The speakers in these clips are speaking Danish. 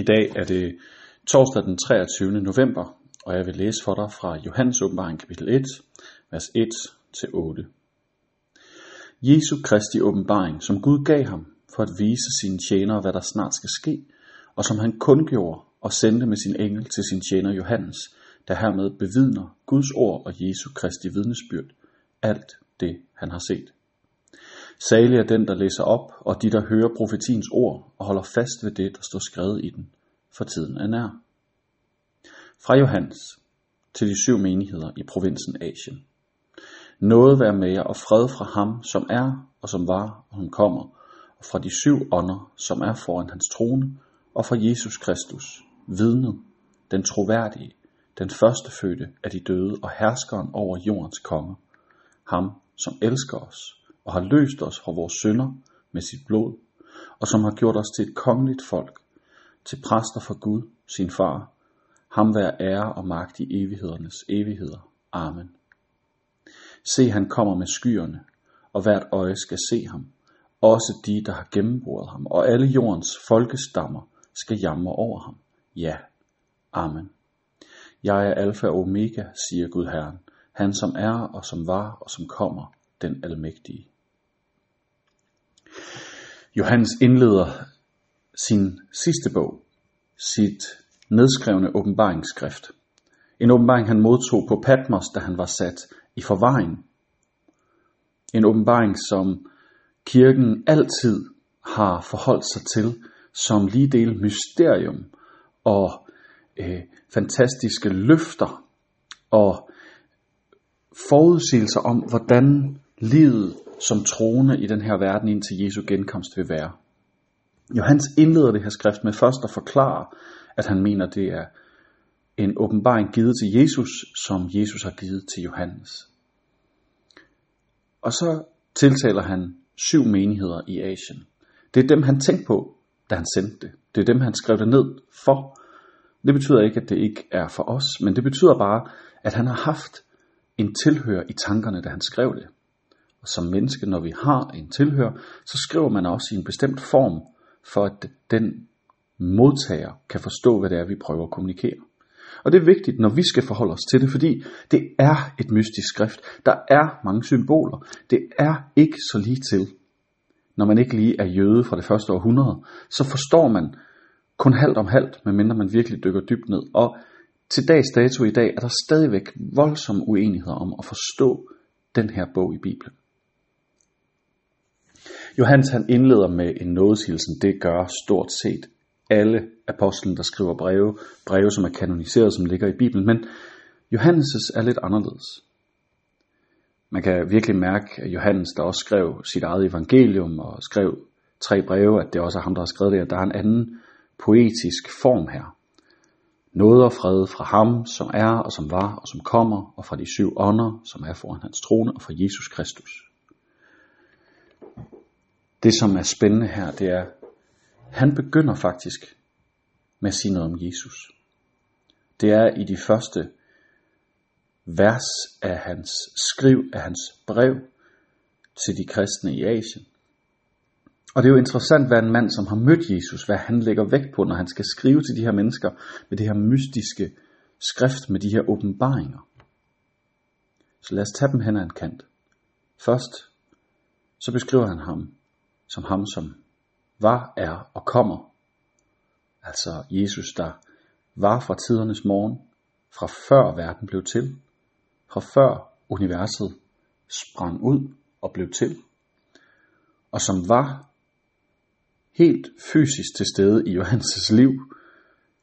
I dag er det torsdag den 23. november, og jeg vil læse for dig fra Johannes åbenbaring kapitel 1, vers 1-8. Jesu Kristi åbenbaring, som Gud gav ham for at vise sine tjenere, hvad der snart skal ske, og som han kundgjorde og sendte med sin engel til sin tjener Johannes, der hermed bevidner Guds ord og Jesu Kristi vidnesbyrd, alt det han har set. Salig er den, der læser op, og de, der hører profetiens ord og holder fast ved det, der står skrevet i den, for tiden er nær. Fra Johannes til de syv menigheder i provinsen Asien. Noget være med jer og fred fra ham, som er og som var og som kommer, og fra de syv ånder, som er foran hans trone, og fra Jesus Kristus, vidnet, den troværdige, den førstefødte af de døde og herskeren over jordens konge, ham som elsker os og har løst os fra vores synder med sit blod, og som har gjort os til et kongeligt folk, til præster for Gud, sin far, ham være ære og magt i evighedernes evigheder. Amen. Se, han kommer med skyerne, og hvert øje skal se ham, også de, der har gennemboret ham, og alle jordens folkestammer skal jamre over ham. Ja, Amen. Jeg er alfa og omega, siger Gud Herren, han som er og som var og som kommer, den almægtige. Johannes indleder sin sidste bog, sit nedskrevne åbenbaringsskrift. En åbenbaring han modtog på Patmos, da han var sat i forvaring. En åbenbaring, som kirken altid har forholdt sig til som lige del mysterium og øh, fantastiske løfter og forudsigelser om, hvordan livet som troende i den her verden indtil Jesu genkomst vil være. Johannes indleder det her skrift med først at forklare, at han mener, det er en åbenbaring givet til Jesus, som Jesus har givet til Johannes. Og så tiltaler han syv menigheder i Asien. Det er dem, han tænkte på, da han sendte det. Det er dem, han skrev det ned for. Det betyder ikke, at det ikke er for os, men det betyder bare, at han har haft en tilhører i tankerne, da han skrev det. Og som menneske, når vi har en tilhør, så skriver man også i en bestemt form, for at den modtager kan forstå, hvad det er, vi prøver at kommunikere. Og det er vigtigt, når vi skal forholde os til det, fordi det er et mystisk skrift. Der er mange symboler. Det er ikke så lige til. Når man ikke lige er jøde fra det første århundrede, så forstår man kun halvt om halvt, medmindre man virkelig dykker dybt ned. Og til dags dato i dag er der stadigvæk voldsomme uenigheder om at forstå den her bog i Bibelen. Johannes han indleder med en nådeshilsen. Det gør stort set alle apostlen, der skriver breve, breve som er kanoniseret, som ligger i Bibelen. Men Johannes' er lidt anderledes. Man kan virkelig mærke, at Johannes, der også skrev sit eget evangelium og skrev tre breve, at det også er ham, der har skrevet det, at der er en anden poetisk form her. Noget og fred fra ham, som er og som var og som kommer, og fra de syv ånder, som er foran hans trone, og fra Jesus Kristus. Det, som er spændende her, det er, han begynder faktisk med at sige noget om Jesus. Det er i de første vers af hans skriv, af hans brev til de kristne i Asien. Og det er jo interessant, hvad en mand, som har mødt Jesus, hvad han lægger vægt på, når han skal skrive til de her mennesker med det her mystiske skrift, med de her åbenbaringer. Så lad os tage dem hen ad en kant. Først, så beskriver han ham som ham, som var, er og kommer. Altså Jesus, der var fra tidernes morgen, fra før verden blev til, fra før universet sprang ud og blev til, og som var helt fysisk til stede i Johannes' liv,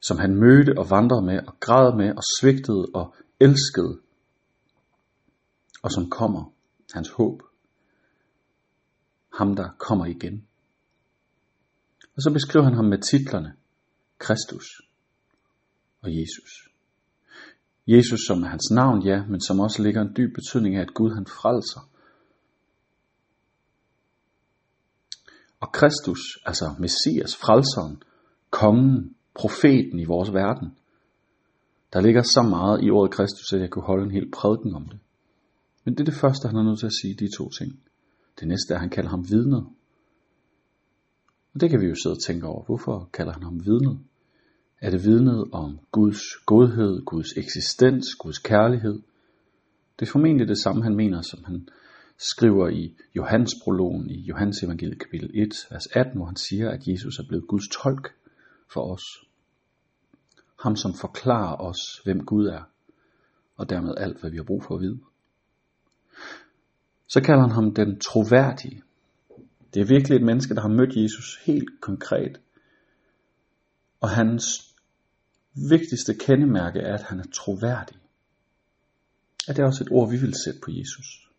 som han mødte og vandrede med og græd med og svigtede og elskede, og som kommer, hans håb, ham der kommer igen. Og så beskriver han ham med titlerne Kristus og Jesus. Jesus som er hans navn, ja, men som også ligger en dyb betydning af, at Gud han frelser. Og Kristus, altså Messias, frelseren, kongen, profeten i vores verden. Der ligger så meget i ordet Kristus, at jeg kunne holde en hel prædiken om det. Men det er det første, han er nødt til at sige, de to ting. Det næste er, at han kalder ham vidnet. Og det kan vi jo sidde og tænke over. Hvorfor kalder han ham vidnet? Er det vidnet om Guds godhed, Guds eksistens, Guds kærlighed? Det er formentlig det samme, han mener, som han skriver i Johannes prologen i Johannes evangeliet kapitel 1, vers 18, hvor han siger, at Jesus er blevet Guds tolk for os. Ham, som forklarer os, hvem Gud er, og dermed alt, hvad vi har brug for at vide. Så kalder han ham den troværdige. Det er virkelig et menneske, der har mødt Jesus helt konkret. Og hans vigtigste kendemærke er, at han er troværdig. Er det også et ord, vi vil sætte på Jesus?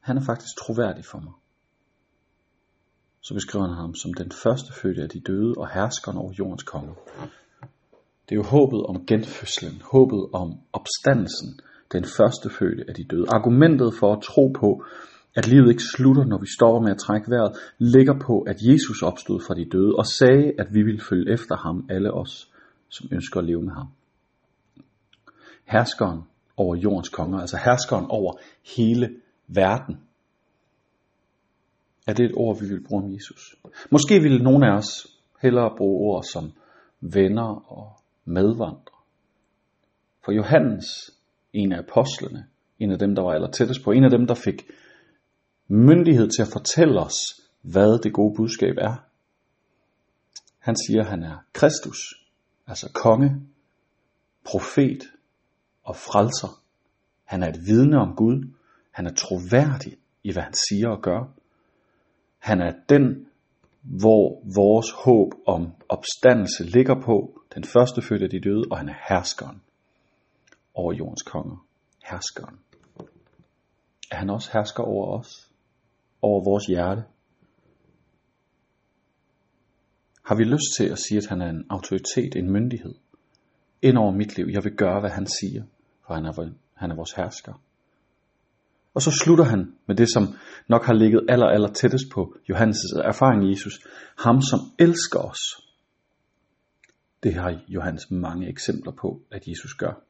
Han er faktisk troværdig for mig. Så beskriver han ham som den første fødte af de døde og herskeren over jordens konge. Det er jo håbet om genfødslen, håbet om opstandelsen, den første fødte af de døde. Argumentet for at tro på, at livet ikke slutter, når vi står med at trække vejret, ligger på, at Jesus opstod fra de døde og sagde, at vi vil følge efter ham, alle os, som ønsker at leve med ham. Herskeren over jordens konger, altså herskeren over hele verden. Er det et ord, vi vil bruge om Jesus? Måske ville nogle af os hellere bruge ord som venner og medvandrer. For Johannes, en af apostlene, en af dem, der var aller tættest på, en af dem, der fik myndighed til at fortælle os, hvad det gode budskab er. Han siger, at han er Kristus, altså konge, profet og frelser. Han er et vidne om Gud. Han er troværdig i, hvad han siger og gør. Han er den, hvor vores håb om opstandelse ligger på, den første fødte af de døde, og han er herskeren over jordens konger. Herskeren. Er han også hersker over os? Over vores hjerte? Har vi lyst til at sige, at han er en autoritet, en myndighed? Ind over mit liv. Jeg vil gøre, hvad han siger, for han er, han er vores hersker. Og så slutter han med det, som nok har ligget aller, aller tættest på Johannes' erfaring Jesus. Ham, som elsker os. Det har Johannes mange eksempler på, at Jesus gør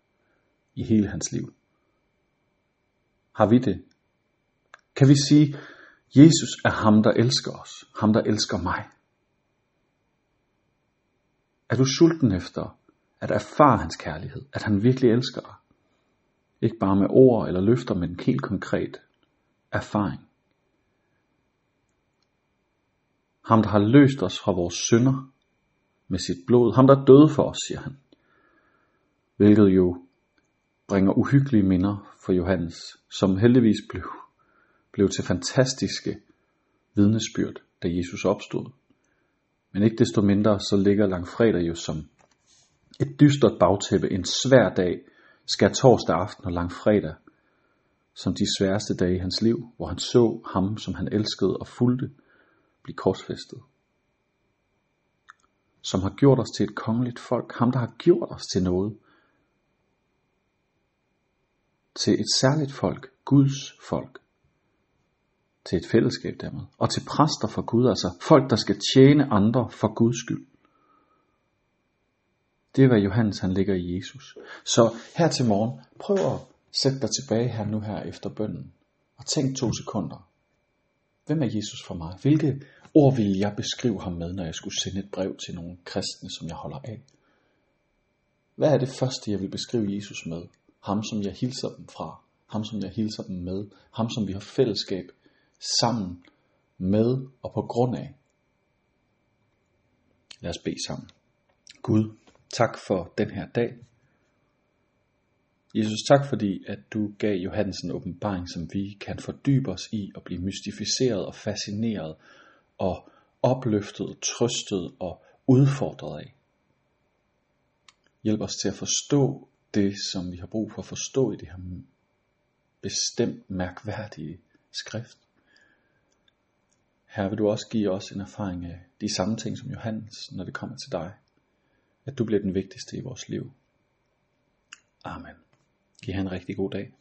i hele hans liv. Har vi det? Kan vi sige, Jesus er ham, der elsker os. Ham, der elsker mig. Er du sulten efter at erfare hans kærlighed? At han virkelig elsker dig? Ikke bare med ord eller løfter, men helt konkret erfaring. Ham, der har løst os fra vores synder med sit blod. Ham, der døde for os, siger han. Hvilket jo bringer uhyggelige minder for Johannes, som heldigvis blev, blev til fantastiske vidnesbyrd, da Jesus opstod. Men ikke desto mindre, så ligger langfredag jo som et dystert bagtæppe, en svær dag, skal torsdag aften og langfredag, som de sværeste dage i hans liv, hvor han så ham, som han elskede og fulgte, blive korsfæstet. Som har gjort os til et kongeligt folk, ham der har gjort os til noget, til et særligt folk, Guds folk, til et fællesskab dermed, og til præster for Gud, altså folk, der skal tjene andre for Guds skyld. Det er, hvad Johannes han ligger i Jesus. Så her til morgen, prøv at sætte dig tilbage her nu her efter bønden, og tænk to sekunder. Hvem er Jesus for mig? Hvilke ord ville jeg beskrive ham med, når jeg skulle sende et brev til nogle kristne, som jeg holder af? Hvad er det første, jeg vil beskrive Jesus med? Ham, som jeg hilser dem fra. Ham, som jeg hilser dem med. Ham, som vi har fællesskab sammen med og på grund af. Lad os bede sammen. Gud, tak for den her dag. Jesus, tak fordi, at du gav Johannes en åbenbaring, som vi kan fordybe os i og blive mystificeret og fascineret og opløftet, trøstet og udfordret af. Hjælp os til at forstå det, som vi har brug for at forstå i det her bestemt mærkværdige skrift. Her vil du også give os en erfaring af de samme ting som Johannes, når det kommer til dig. At du bliver den vigtigste i vores liv. Amen. Giv han en rigtig god dag.